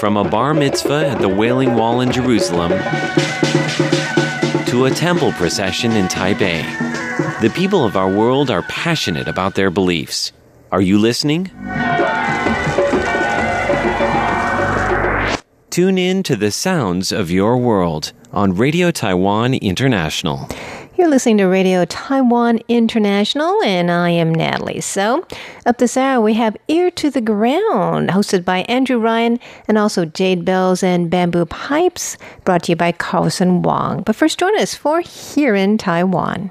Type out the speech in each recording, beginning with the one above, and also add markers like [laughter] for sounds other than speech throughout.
From a bar mitzvah at the Wailing Wall in Jerusalem to a temple procession in Taipei, the people of our world are passionate about their beliefs. Are you listening? Tune in to the sounds of your world on Radio Taiwan International. You're listening to Radio Taiwan International, and I am Natalie. So, up this hour, we have Ear to the Ground, hosted by Andrew Ryan, and also Jade Bells and Bamboo Pipes, brought to you by Carlson Wong. But first, join us for Here in Taiwan.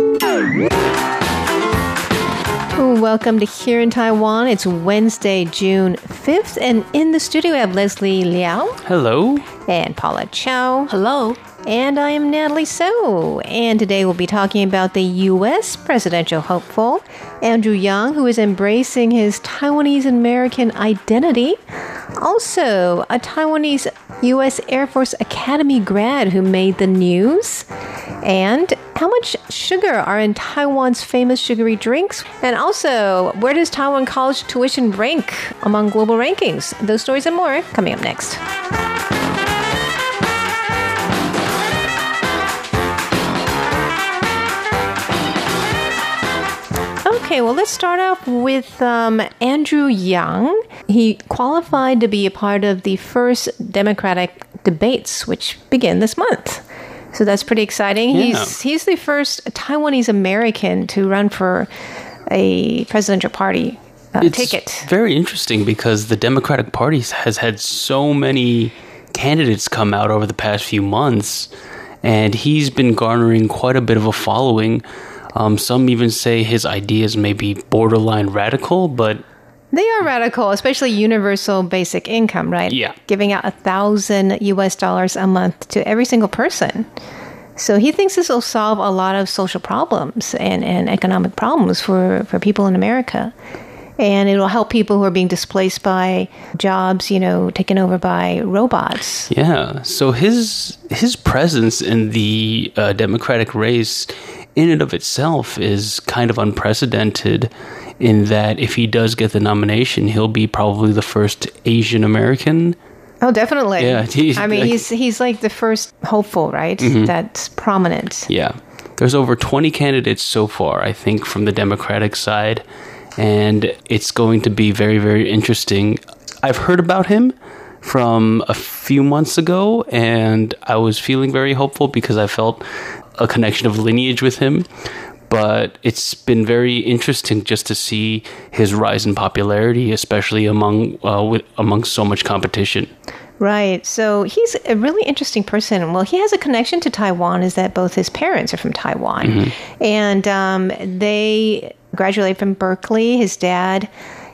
[laughs] Welcome to Here in Taiwan. It's Wednesday, June 5th, and in the studio we have Leslie Liao. Hello. And Paula Chow. Hello. And I am Natalie So. And today we'll be talking about the U.S. presidential hopeful, Andrew Yang, who is embracing his Taiwanese American identity. Also, a Taiwanese U.S. Air Force Academy grad who made the news. And how much sugar are in Taiwan's famous sugary drinks? And also, where does Taiwan college tuition rank among global rankings? Those stories and more coming up next. Okay, well, let's start off with um, Andrew Yang. He qualified to be a part of the first Democratic debates, which begin this month. So that's pretty exciting. Yeah. He's he's the first Taiwanese American to run for a presidential party uh, it's ticket. very interesting because the Democratic Party has had so many candidates come out over the past few months, and he's been garnering quite a bit of a following. Um, some even say his ideas may be borderline radical, but They are radical, especially universal basic income, right? Yeah. Giving out a thousand US dollars a month to every single person. So he thinks this will solve a lot of social problems and, and economic problems for, for people in America. And it will help people who are being displaced by jobs, you know, taken over by robots. Yeah. So his his presence in the uh, Democratic race, in and of itself, is kind of unprecedented. In that, if he does get the nomination, he'll be probably the first Asian American. Oh, definitely. Yeah, he's I mean, like- he's he's like the first hopeful, right? Mm-hmm. That's prominent. Yeah. There's over 20 candidates so far, I think, from the Democratic side. And it's going to be very, very interesting. I've heard about him from a few months ago, and I was feeling very hopeful because I felt a connection of lineage with him. But it's been very interesting just to see his rise in popularity, especially among uh, with, among so much competition. Right. So he's a really interesting person. Well, he has a connection to Taiwan, is that both his parents are from Taiwan. And um, they graduated from Berkeley. His dad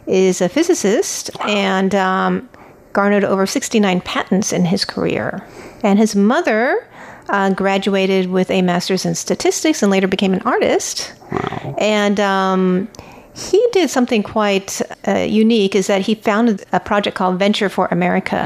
is a physicist and um, garnered over 69 patents in his career. And his mother uh, graduated with a master's in statistics and later became an artist. And um, he did something quite uh, unique is that he founded a project called Venture for America,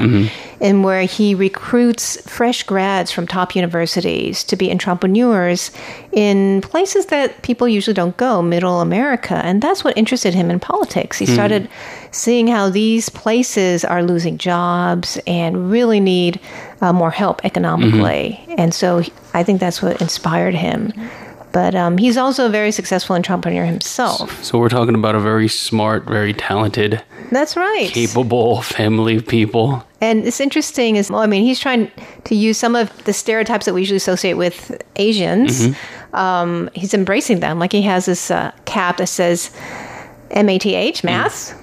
in where he recruits fresh grads from top universities to be entrepreneurs in places that people usually don't go, middle America. And that's what interested him in politics. He started seeing how these places are losing jobs and really need uh, more help economically. And so I think that's what inspired him. But um, he's also a very successful entrepreneur himself. So we're talking about a very smart, very talented, That's right. capable family of people. And it's interesting is, well, I mean, he's trying to use some of the stereotypes that we usually associate with Asians. Um, he's embracing them. Like he has this uh, cap that says MATH, math.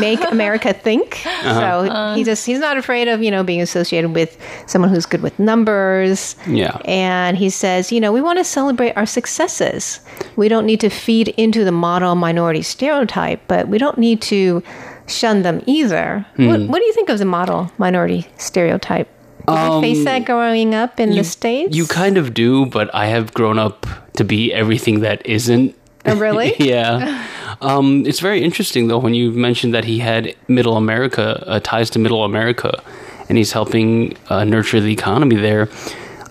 Make [laughs] America think. Uh-huh. So uh-huh. he just he's not afraid of you know being associated with someone who's good with numbers. Yeah. And he says, you know, we want to celebrate our successes. We don't need to feed into the model minority stereotype, but we don't need to shun them either. Hmm. What, what do you think of the model minority stereotype? Did you um, face that growing up in the States? You kind of do, but I have grown up to be everything that isn't. Oh, [laughs] really? yeah. [laughs] Um, it's very interesting, though, when you mentioned that he had Middle America, uh, ties to Middle America, and he's helping uh, nurture the economy there.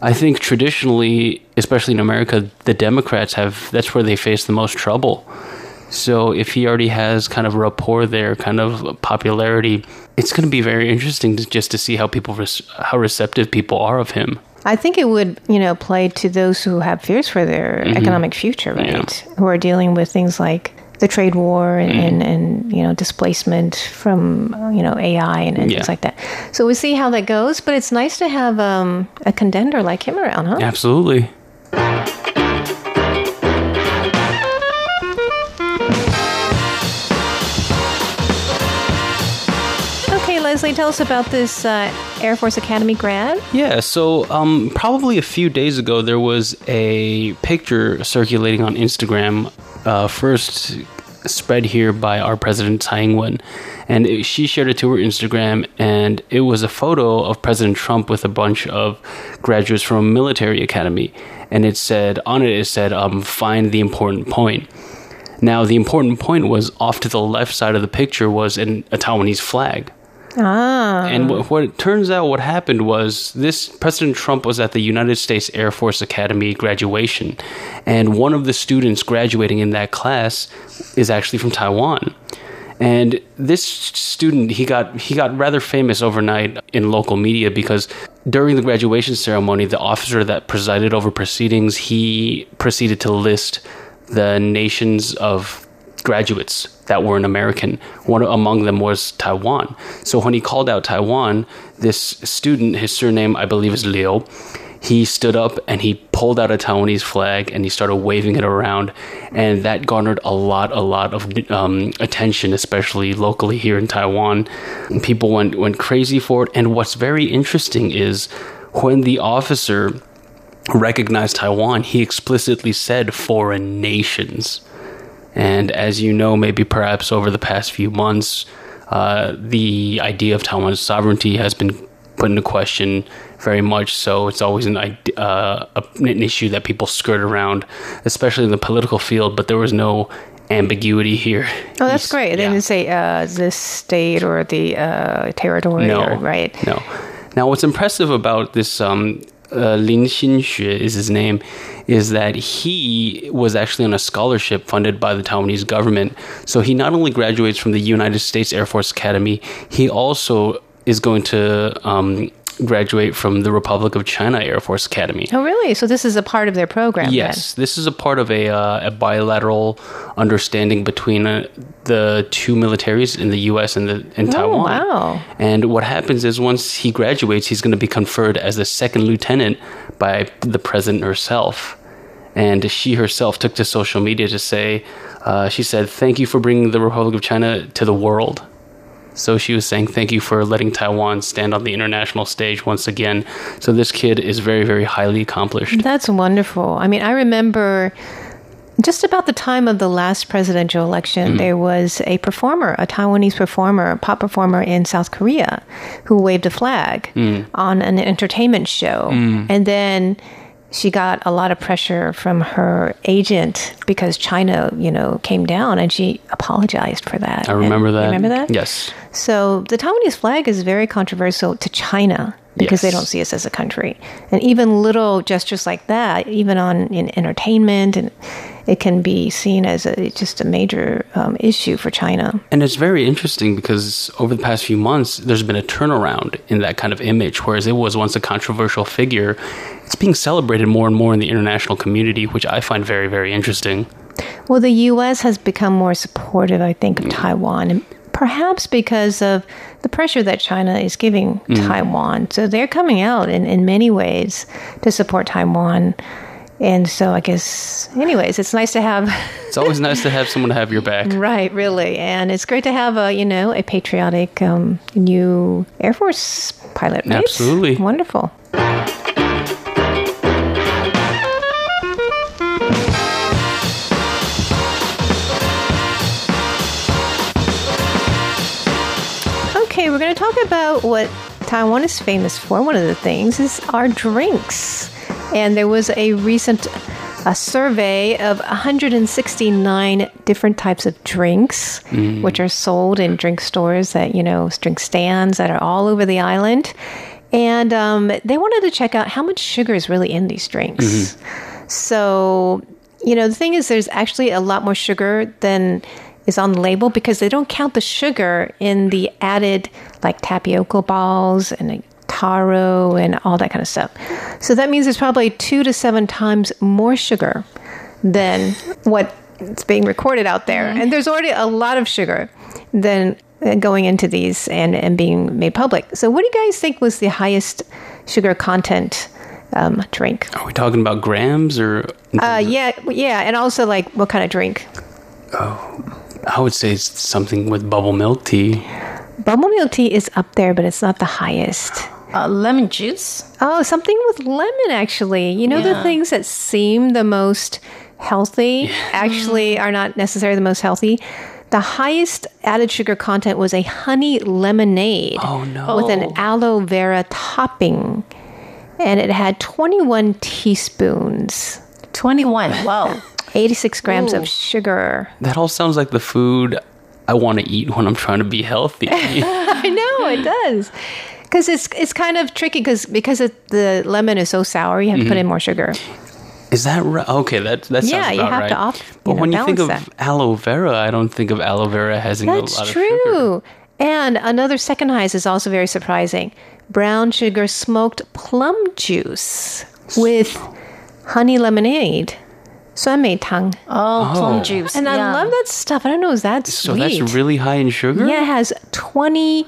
I think traditionally, especially in America, the Democrats have that's where they face the most trouble. So if he already has kind of rapport there, kind of popularity, it's going to be very interesting to, just to see how people how receptive people are of him. I think it would, you know, play to those who have fears for their mm-hmm. economic future, right? Yeah. Who are dealing with things like the trade war and, mm. and, and, you know displacement from you know AI and, and yeah. things like that. So we'll see how that goes. But it's nice to have um, a contender like him around, huh? Absolutely. Leslie, tell us about this uh, Air Force Academy grad. Yeah, so um, probably a few days ago, there was a picture circulating on Instagram, uh, first spread here by our president, Tsai Ing wen. And it, she shared it to her Instagram, and it was a photo of President Trump with a bunch of graduates from a military academy. And it said, on it, it said, um, find the important point. Now, the important point was off to the left side of the picture was an, a Taiwanese flag. Ah. And what, what it turns out what happened was this President Trump was at the United States Air Force Academy graduation, and one of the students graduating in that class is actually from Taiwan. And this student, he got he got rather famous overnight in local media because during the graduation ceremony, the officer that presided over proceedings, he proceeded to list the nations of graduates that were an American. One among them was Taiwan. So when he called out Taiwan, this student, his surname I believe is Liu, he stood up and he pulled out a Taiwanese flag and he started waving it around, and that garnered a lot, a lot of um, attention, especially locally here in Taiwan. People went went crazy for it. And what's very interesting is when the officer recognized Taiwan, he explicitly said foreign nations. And as you know, maybe perhaps over the past few months, uh, the idea of Taiwan's sovereignty has been put into question very much. So it's always an, uh, an issue that people skirt around, especially in the political field. But there was no ambiguity here. Oh, that's great. They yeah. didn't say uh, this state or the uh, territory, no, or, right? No. Now, what's impressive about this um, uh, Lin Xinxue is his name, is that he was actually on a scholarship funded by the Taiwanese government. So he not only graduates from the United States Air Force Academy, he also is going to um, graduate from the Republic of China Air Force Academy. Oh, really? So this is a part of their program? Yes, then? this is a part of a, uh, a bilateral understanding between uh, the two militaries in the U.S. and the in oh, Taiwan. Wow! And what happens is once he graduates, he's going to be conferred as a second lieutenant by the president herself. And she herself took to social media to say, uh, she said, "Thank you for bringing the Republic of China to the world." So she was saying, Thank you for letting Taiwan stand on the international stage once again. So this kid is very, very highly accomplished. That's wonderful. I mean, I remember just about the time of the last presidential election, mm. there was a performer, a Taiwanese performer, a pop performer in South Korea, who waved a flag mm. on an entertainment show. Mm. And then she got a lot of pressure from her agent because China, you know, came down and she apologized for that. I remember and, that. Remember that? Yes. So the Taiwanese flag is very controversial to China because yes. they don't see us as a country. And even little gestures like that, even on in entertainment, and it can be seen as a, just a major um, issue for China. And it's very interesting because over the past few months, there's been a turnaround in that kind of image. Whereas it was once a controversial figure, it's being celebrated more and more in the international community, which I find very, very interesting. Well, the U.S. has become more supportive, I think, of mm. Taiwan perhaps because of the pressure that China is giving mm. Taiwan. So they're coming out in, in many ways to support Taiwan. And so I guess, anyways, it's nice to have. [laughs] it's always nice to have someone to have your back. Right, really. And it's great to have a, you know, a patriotic um, new Air Force pilot, right? Absolutely. Wonderful. Okay, we're going to talk about what Taiwan is famous for. One of the things is our drinks. And there was a recent a survey of 169 different types of drinks, mm. which are sold in drink stores that, you know, drink stands that are all over the island. And um, they wanted to check out how much sugar is really in these drinks. So, you know, the thing is, there's actually a lot more sugar than is on the label because they don't count the sugar in the added like tapioca balls and taro and all that kind of stuff. So that means there's probably two to seven times more sugar than what's being recorded out there. And there's already a lot of sugar than uh, going into these and, and being made public. So, what do you guys think was the highest sugar content um, drink? Are we talking about grams or? Uh, yeah, yeah, and also like what kind of drink? I would say it's something with bubble milk tea. Bubble milk tea is up there, but it's not the highest. Uh, lemon juice. Oh, something with lemon, actually. You know, the things that seem the most healthy actually are not necessarily the most healthy. The highest added sugar content was a honey lemonade Oh, no. with an aloe vera topping. And it had 21 teaspoons, 21. Wow. [laughs] 86 grams Ooh. of sugar. That all sounds like the food I want to eat when I'm trying to be healthy. [laughs] I know it does. Because it's it's kind of tricky because because it, the lemon is so sour, you have mm-hmm. to put mm-hmm. in more sugar. Is that right? Okay, that that sounds yeah. you have to off. But know, when you think of that. aloe vera, I don't think of aloe vera as a lot of true. And another second highest is also very surprising: brown sugar smoked plum juice with honey lemonade. So I made tongue. Oh, plum oh. juice. And yeah. I love that stuff. I don't know, is that So that's really high in sugar? Yeah, it has 20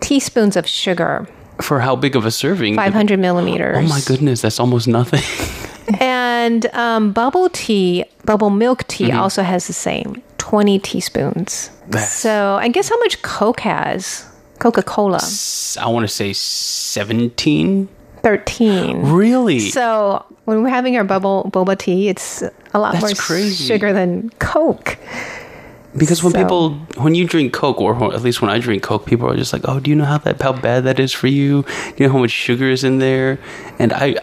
teaspoons of sugar, For how big of a serving? 500 millimeters. Oh my goodness, that's almost nothing. [laughs] And um, bubble tea, bubble milk tea Mm-hmm. also has the same 20 teaspoons. So I guess how much Coke has? Coca Cola, I want to say seventeen. 13. Really? So when we're having our bubble boba tea, it's a lot That's more crazy. sugar than Coke. Because when So- people, when you drink Coke, or at least when I drink Coke, people are just like, "Oh, do you know how that how bad that is for you? Do you know how much sugar is in there?" And I,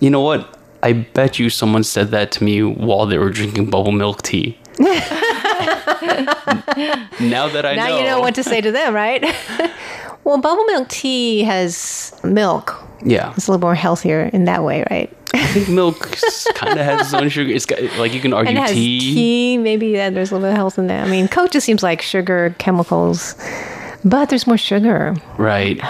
you know what? I bet you someone said that to me while they were drinking bubble milk tea. [laughs] now that I now know, you know what to say to them, right? [laughs] well, bubble milk tea has milk. Yeah, It's a little more healthier in that way, right? I think milk kind of has its own sugar. It's got like you can argue And it has tea. tea. Maybe yeah, there's a little bit of health in that. I mean, Coke just seems like sugar, chemicals, but there's more sugar. Right.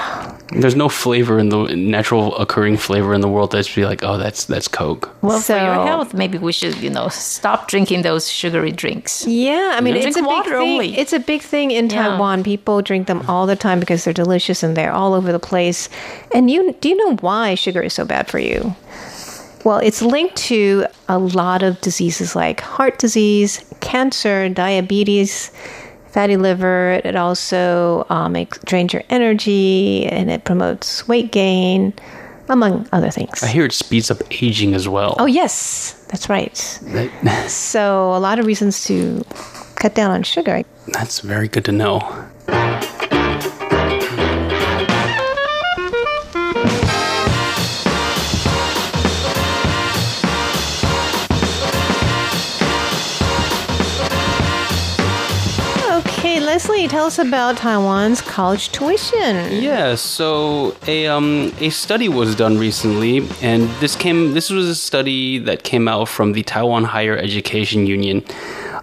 There's no flavor in the natural occurring flavor in the world that's be like, oh, that's that's Coke. Well, for your health, maybe we should, you know, stop drinking those sugary drinks. Yeah, I mean, Drink it's a big water thing. only. It's a big thing in Yeah. Taiwan. People drink them all the time because they're delicious and they're all over the place. And you do you know why sugar is so bad for you? Well, it's linked to a lot of diseases like heart disease, cancer, diabetes, fatty liver. It also um, makes drains your energy and it promotes weight gain, among other things. I hear it speeds up aging as well. Oh yes, that's right. [laughs] So a lot of reasons to cut down on sugar. that's very good to know. Leslie, tell us about Taiwan's college tuition. Yeah, so a um a study was done recently, and this came. This was a study that came out from the Taiwan Higher Education Union,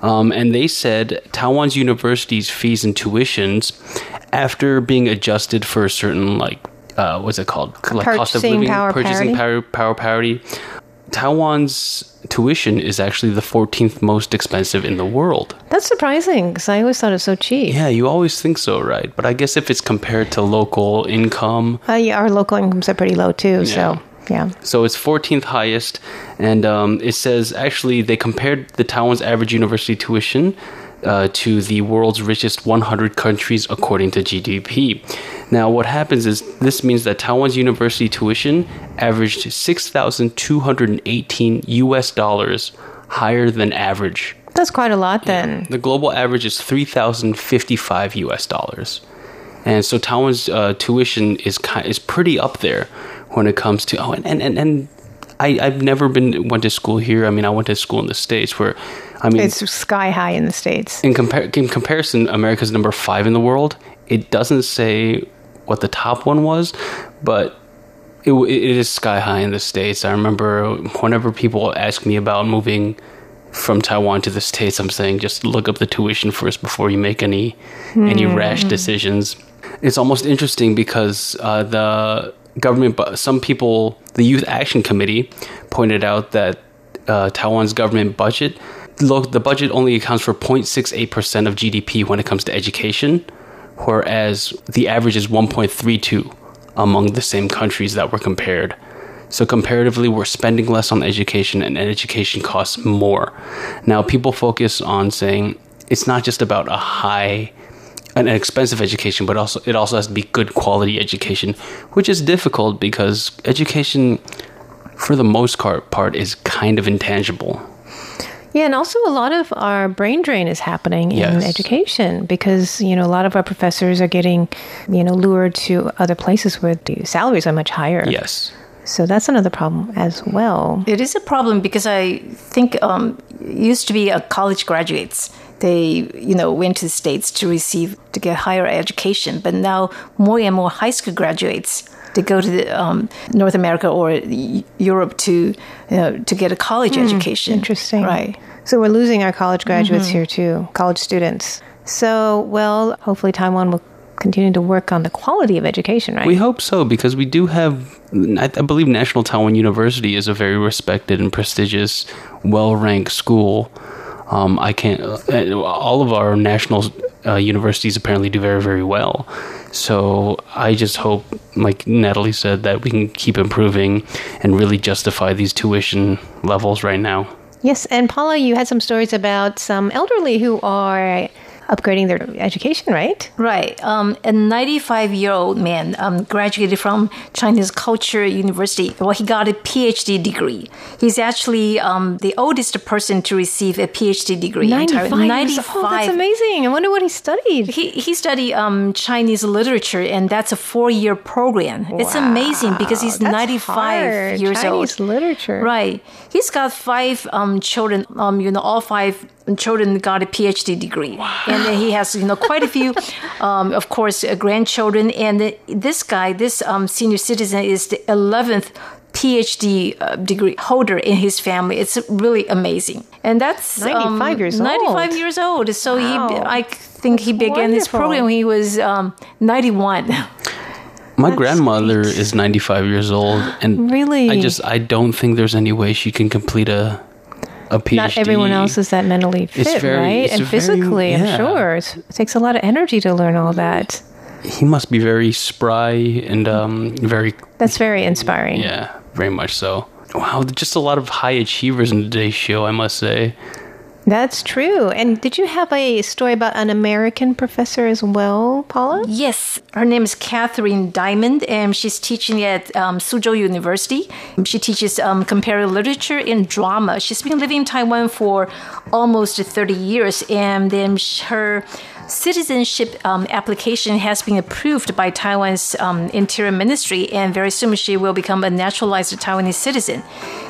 um, and they said Taiwan's universities' fees and tuitions, after being adjusted for a certain like uh, what's it called, like Purchasing cost of living, power purchasing parity? power, power parity. Taiwan's tuition is actually the 14th most expensive in the world. That's surprising because I always thought it was so cheap. Yeah, you always think so, right? But I guess if it's compared to local income, Uh, yeah, our local incomes are pretty low too, so yeah. So it's 14th highest, and um, it says actually they compared the Taiwan's average university tuition uh, to the world's richest 100 countries according to GDP. Now, what happens is this means that Taiwan's university tuition averaged 6,218 US dollars higher than average. That's quite a lot then. The global average is 3,055 US dollars. And so Taiwan's uh, tuition is ki- is pretty up there when it comes to oh and and and, and I I've never been went to school here. I mean, I went to school in the states where I mean It's sky high in the States. in compar- in comparison America's number 5 in the world. It doesn't say what the top one was, but it, it is sky high in the states. I remember whenever people ask me about moving from Taiwan to the states, I'm saying just look up the tuition first before you make any any rash decisions. It's almost interesting because uh, the government, some people, the Youth Action Committee, pointed out that uh, Taiwan's government budget, look, the budget only accounts for 0.68 percent of GDP when it comes to education, whereas the average is 1.32 among the same countries that were compared. So comparatively, we're spending less on education, and education costs more. Now, people focus on saying it's not just about a high, an expensive education, but also it also has to be good quality education, which is difficult because education, for the most part, part is kind of intangible. Yeah, and also a lot of our brain drain is happening in education because you know a lot of our professors are getting you know lured to other places where the salaries are much higher. Yes. So that's another problem as well. It is a problem because I think um, it used to be uh, college graduates. They, you know, went to the states to receive to get higher education, but now more and more high school graduates they go to the, um, North America or Europe to you know, to get a college education. Interesting. right? So we're losing our college graduates here too, college students. So, well, hopefully Taiwan will continue to work on the quality of education, right? We hope so because we do have, I, I believe, National Taiwan University is a very respected and prestigious, well-ranked school. Um, I can't. Uh, all of our national uh, universities apparently do very, very well. So I just hope, like Natalie said, that we can keep improving and really justify these tuition levels right now. yes, and Paula, you had some stories about some elderly who are upgrading their education, right? Right. Um, a 95 year old man um, graduated from Chinese Culture University. Well, he got a PhD degree. He's actually um, the oldest person to receive a PhD degree. in Taiwan. 95 years old. That's amazing. I wonder what he studied. He, he studied um, Chinese literature, and that's a four year program. It's amazing because he's That's 95 hard. years Chinese old. Chinese literature. Right. He's got five um, children. Um, you know, all five children got a PhD degree, and then he has you know quite a few, [laughs] um, of course, uh, grandchildren. And uh, this guy, this um, senior citizen, is the eleventh. PhD uh, degree holder in his family. It's really amazing, and that's 95 years old. 95 years old. So he, I think he began his wonderful. program when he was um, 91. My grandmother is 95 years old, and Really? I just I don't think there's any way she can complete a a PhD. Not everyone else is that mentally fit, very- right? And very- physically, I'm sure. It's, it takes a lot of energy to learn all that. He must be very spry and um, very That's very inspiring. Yeah, very much so. Wow, just a lot of high achievers in today's show, I must say. That's true. And did you have a story about an American professor as well, Paula? Yes, her name is Catherine Diamond, and she's teaching at um, Soochow University. She teaches um, comparative literature and drama. She's been living in Taiwan for almost 30 years, and then her citizenship um, application has been approved by Taiwan's um, Interior Ministry, and very soon she will become a naturalized Taiwanese citizen.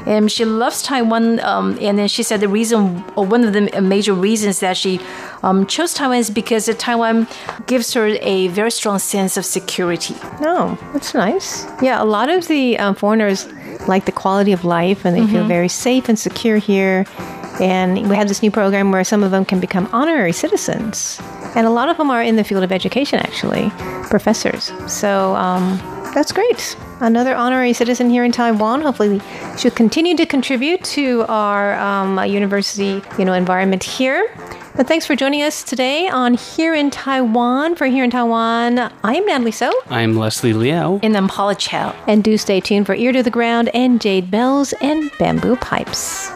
And she loves Taiwan, um, and then she said the reason, or one of the major reasons that she um, chose Taiwan is because Taiwan gives her a very strong sense of security. No, that's nice. Yeah, a lot of the um, foreigners like the quality of life and they feel very safe and secure here. And we have this new program where some of them can become honorary citizens. And a lot of them are in the field of education, actually, professors. So um, that's great. Another honorary citizen here in Taiwan. Hopefully, we should continue to contribute to our um, university, you know, environment here. But thanks for joining us today on Here in Taiwan. For Here in Taiwan, I am Natalie So. I'm Leslie Liao. And I'm Paula Chow. And do stay tuned for Ear to the Ground and Jade Bells and Bamboo Pipes.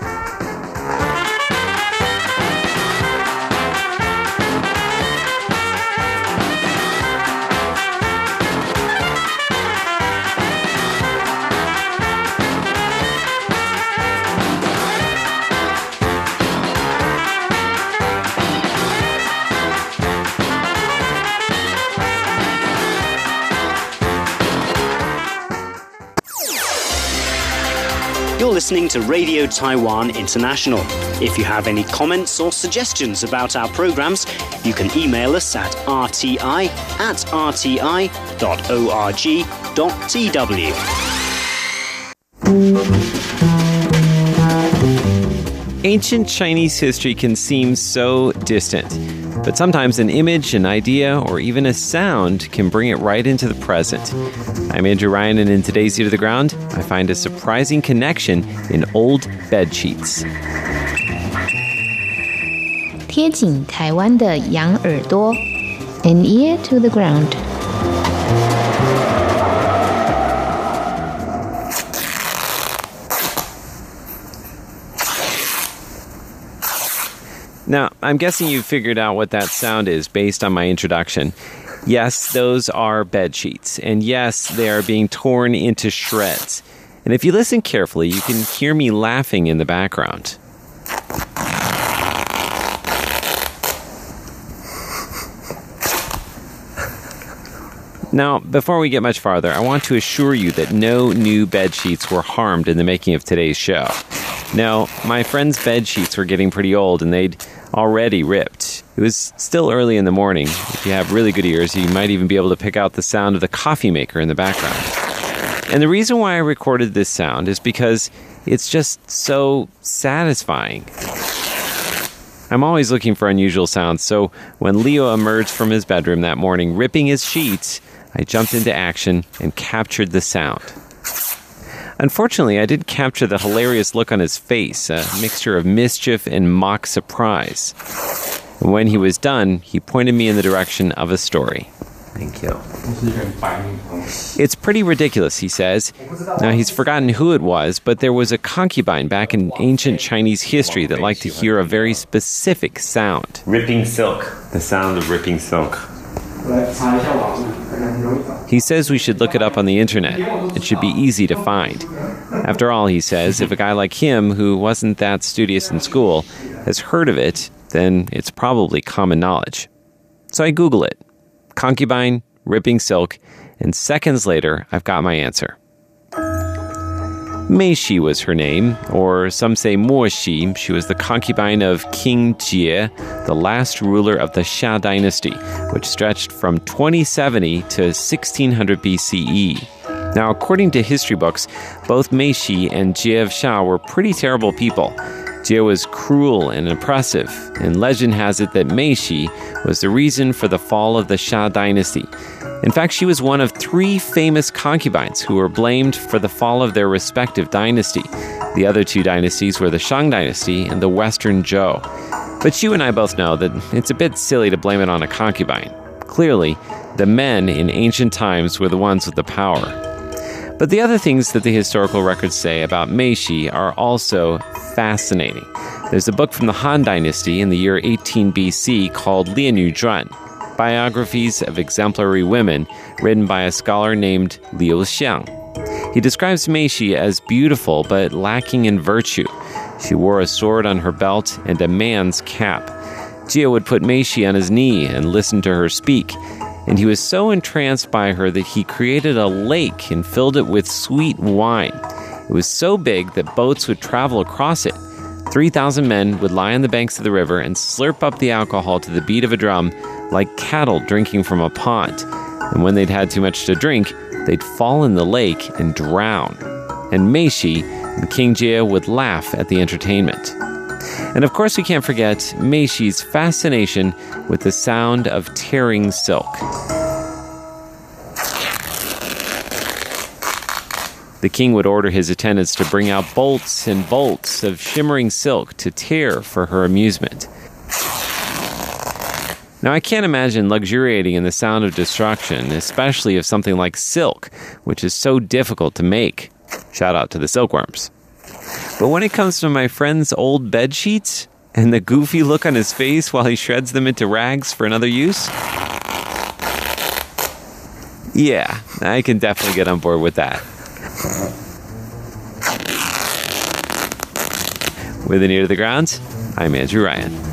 Listening to Radio Taiwan International. If you have any comments or suggestions about our programs, you can email us at rti at rti.org.tw. Ancient Chinese history can seem so distant, but sometimes an image, an idea, or even a sound can bring it right into the present. I'm Andrew Ryan, and in today's Ear to the Ground, I find a surprising connection in old bed sheets. 贴紧台湾的羊耳朵，an ear to the ground。 Now, I'm guessing you figured out what that sound is based on my introduction. Yes, those are bed sheets, and yes, they are being torn into shreds. And if you listen carefully, you can hear me laughing in the background. Now, before we get much farther, I want to assure you that no new bed sheets were harmed in the making of today's show. No, my friend's bed sheets were getting pretty old and they'd already ripped. It was still early in the morning. If you have really good ears, you might even be able to pick out the sound of the coffee maker in the background. And the reason why I recorded this sound is because it's just so satisfying. I'm always looking for unusual sounds, so when Leo emerged from his bedroom that morning ripping his sheets, I jumped into action and captured the sound. Unfortunately, I did capture the hilarious look on his face, a mixture of mischief and mock surprise. And when he was done, he pointed me in the direction of a story. Thank you. It's pretty ridiculous, he says. Now, he's forgotten who it was, but there was a concubine back in ancient Chinese history that liked to hear a very specific sound. Ripping silk. The sound of ripping silk. He says we should look it up on the internet. It should be easy to find. After all, he says, if a guy like him, who wasn't that studious in school, has heard of it, then it's probably common knowledge. So I Google it concubine, ripping silk, and seconds later, I've got my answer. Meishi was her name, or some say Moshi. She was the concubine of King Jie, the last ruler of the Xia dynasty, which stretched from 2070 to 1600 BCE. Now, according to history books, both Meishi and Jie of Xia were pretty terrible people. Jie was cruel and oppressive, and legend has it that Meishi was the reason for the fall of the Xia dynasty. In fact, she was one of three famous concubines who were blamed for the fall of their respective dynasty. The other two dynasties were the Shang dynasty and the Western Zhou. But you and I both know that it's a bit silly to blame it on a concubine. Clearly, the men in ancient times were the ones with the power. But the other things that the historical records say about Meishi are also fascinating. There's a book from the Han Dynasty in the year 18 BC called Lienü Zhuan biographies of exemplary women written by a scholar named Liu Xiang. He describes Meishi as beautiful but lacking in virtue. She wore a sword on her belt and a man's cap. Jie would put Meishi on his knee and listen to her speak, and he was so entranced by her that he created a lake and filled it with sweet wine. It was so big that boats would travel across it. 3,000 men would lie on the banks of the river and slurp up the alcohol to the beat of a drum like cattle drinking from a pond. And when they'd had too much to drink, they'd fall in the lake and drown. And Meishi and King Jie would laugh at the entertainment. And of course, we can't forget Meishi's fascination with the sound of tearing silk. The king would order his attendants to bring out bolts and bolts of shimmering silk to tear for her amusement. Now, I can't imagine luxuriating in the sound of destruction, especially of something like silk, which is so difficult to make. Shout out to the silkworms. But when it comes to my friend's old bed sheets and the goofy look on his face while he shreds them into rags for another use, yeah, I can definitely get on board with that. With an ear to the ground, I'm Andrew Ryan.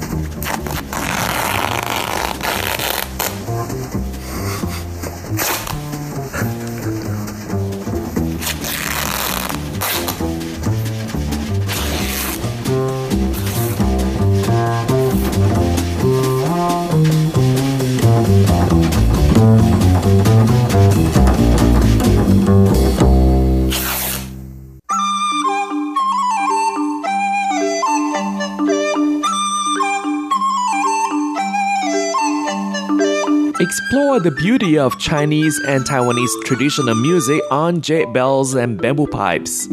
Explore the beauty of Chinese and Taiwanese traditional music on jade bells and bamboo pipes.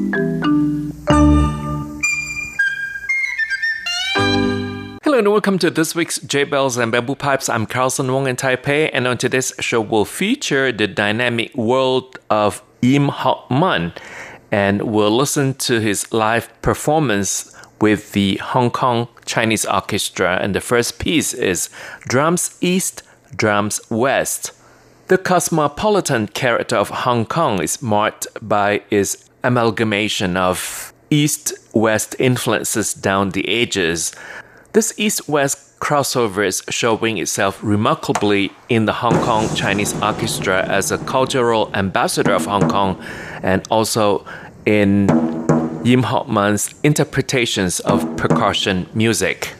Hello and welcome to this week's Jade Bells and Bamboo Pipes. I'm Carlson Wong in Taipei, and on today's show, we'll feature the dynamic world of Yim Hok Man, and we'll listen to his live performance with the Hong Kong Chinese Orchestra. And the first piece is Drums East, Drums West. The cosmopolitan character of Hong Kong is marked by its amalgamation of East West influences down the ages. This East West crossover is showing itself remarkably in the Hong Kong Chinese Orchestra as a cultural ambassador of Hong Kong and also in Yim Hok Man's interpretations of percussion music.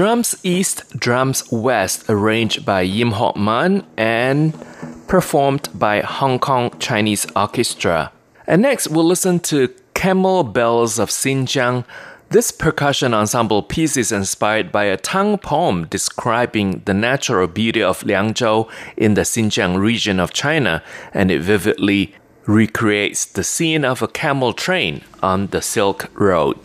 Drums East, Drums West, arranged by Yim Hok Man and performed by Hong Kong Chinese Orchestra. And next, we'll listen to Camel Bells of Xinjiang. This percussion ensemble piece is inspired by a Tang poem describing the natural beauty of Liangzhou in the Xinjiang region of China, and it vividly recreates the scene of a camel train on the Silk Road.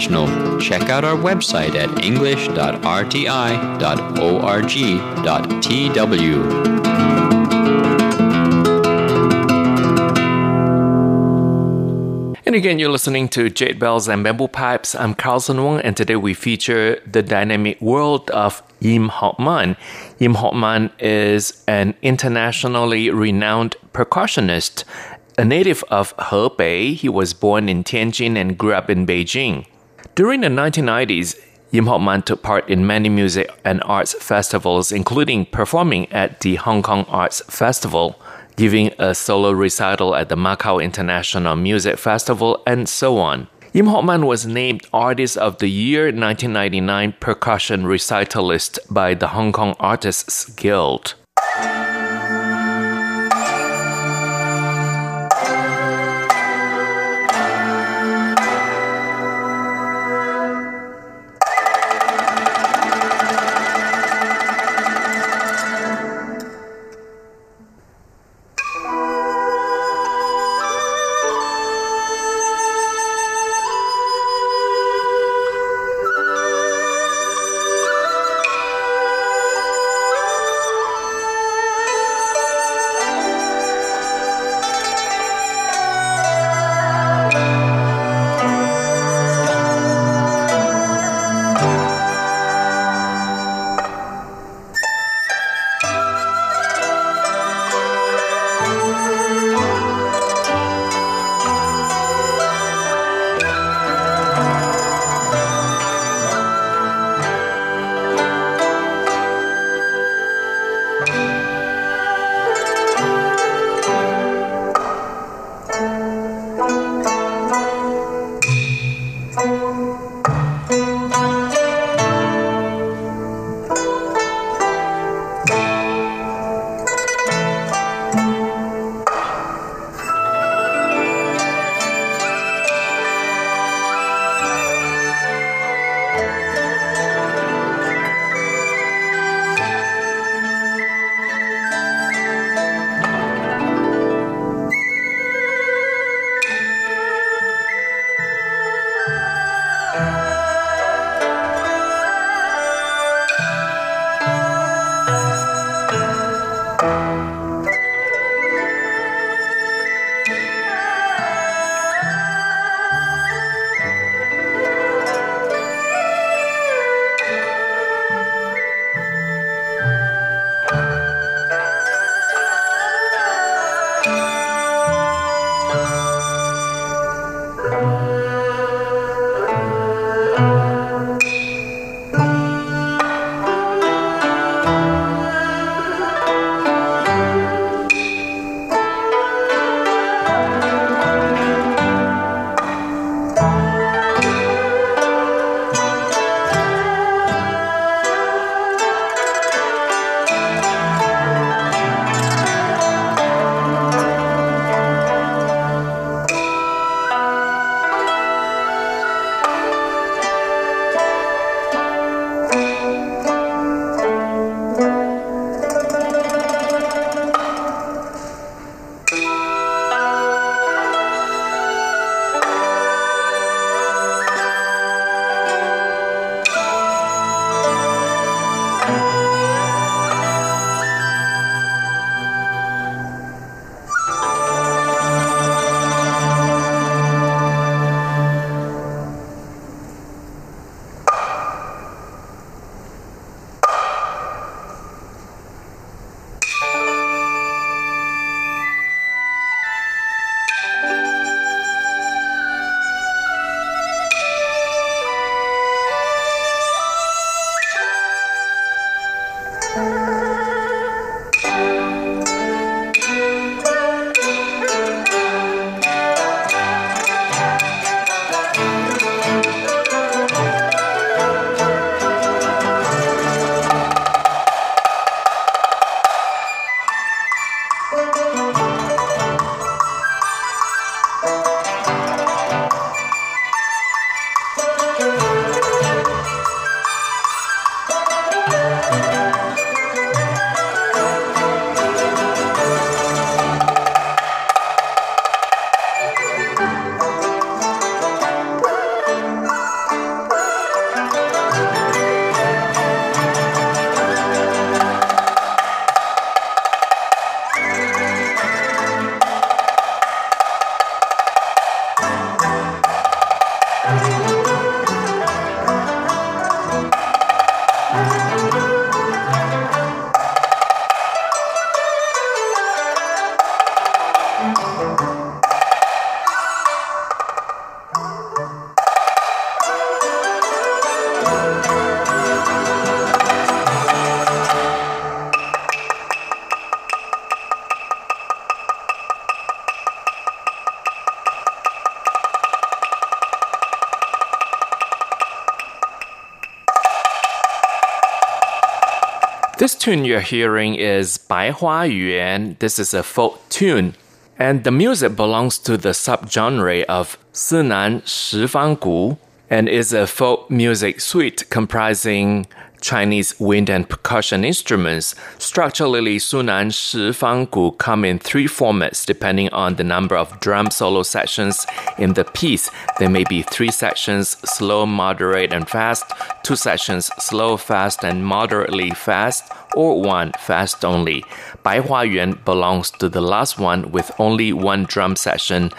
International. Check out our website at english.rti.org.tw. And again, you're listening to Jade Bells and Bamboo Pipes. I'm Carlson Wong, and today we feature the dynamic world of Yim Hok Man. Yim Hok Man is an internationally renowned percussionist. A native of Hebei, he was born in Tianjin and grew up in Beijing. During the 1990s, Yim Hok Man took part in many music and arts festivals, including performing at the Hong Kong Arts Festival giving a solo recital at the Macau International Music Festival, and so on. Yim Hok Man was named Artist of the Year 1999 percussion recitalist by the Hong Kong Artists Guild. Tune you're hearing is Bai Hua Yuan. This is a folk tune. And the music belongs to the subgenre of Sunan Shifang Gu and is a folk music suite comprising Chinese wind and percussion instruments. Structurally, Sunan Shi Fang Gu come in three formats depending on the number of drum solo sections in the piece. There may be three sections, slow, moderate, and fast, two sections, slow, fast, and moderately fast, or one, fast only. Bai Hua Yuan belongs to the last one with only one drum section,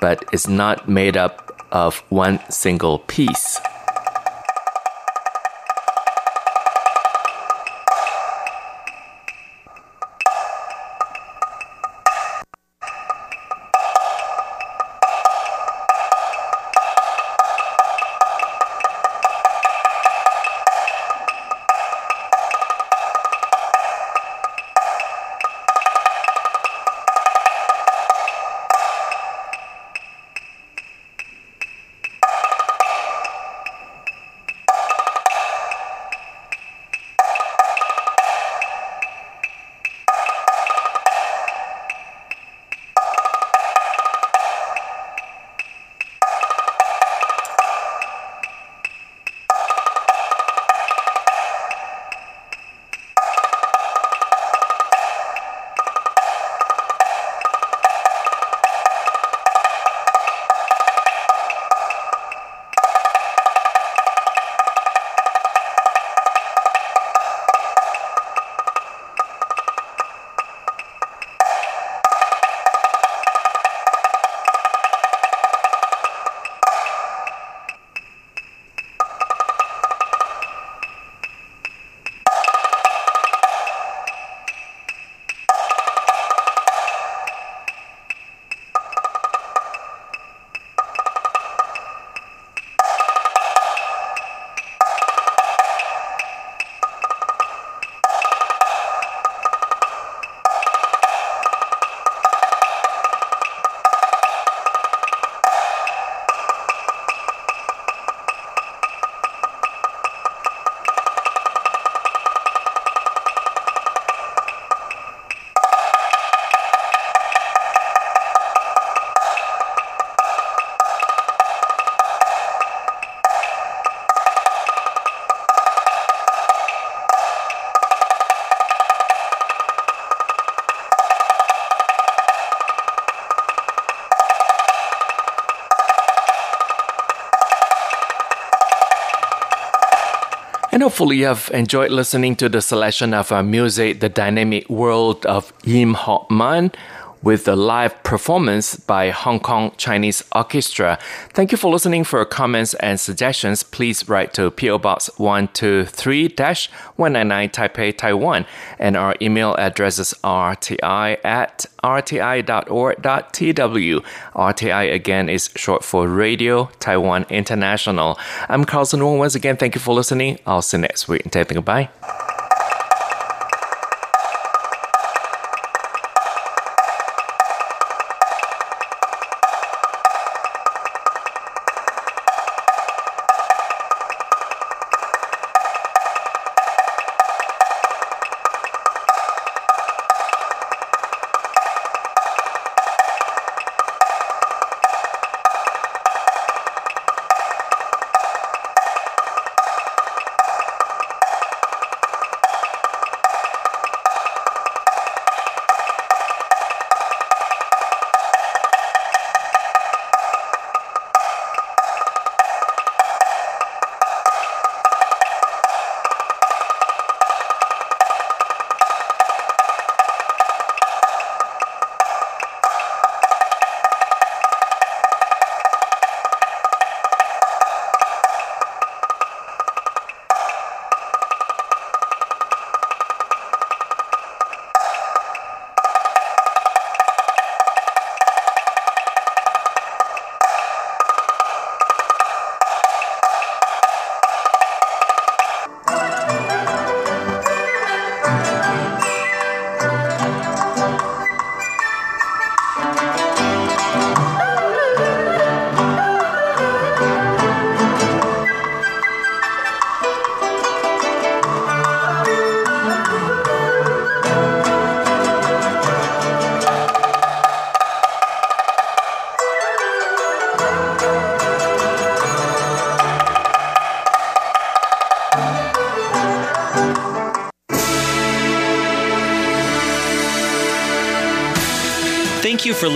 but is not made up of one single piece. Hopefully you have enjoyed listening to the selection of our music, The Dynamic World of Yim Hok Man with a live performance by Hong Kong Chinese Orchestra. Thank you for listening. For comments and suggestions, please write to PO Box 123-199 Taipei, Taiwan. And our email address is rti at rti.org.tw. RTI again is short for Radio Taiwan International. I'm Carlson Wong. Once again, thank you for listening. I'll see you next week. And take goodbye. For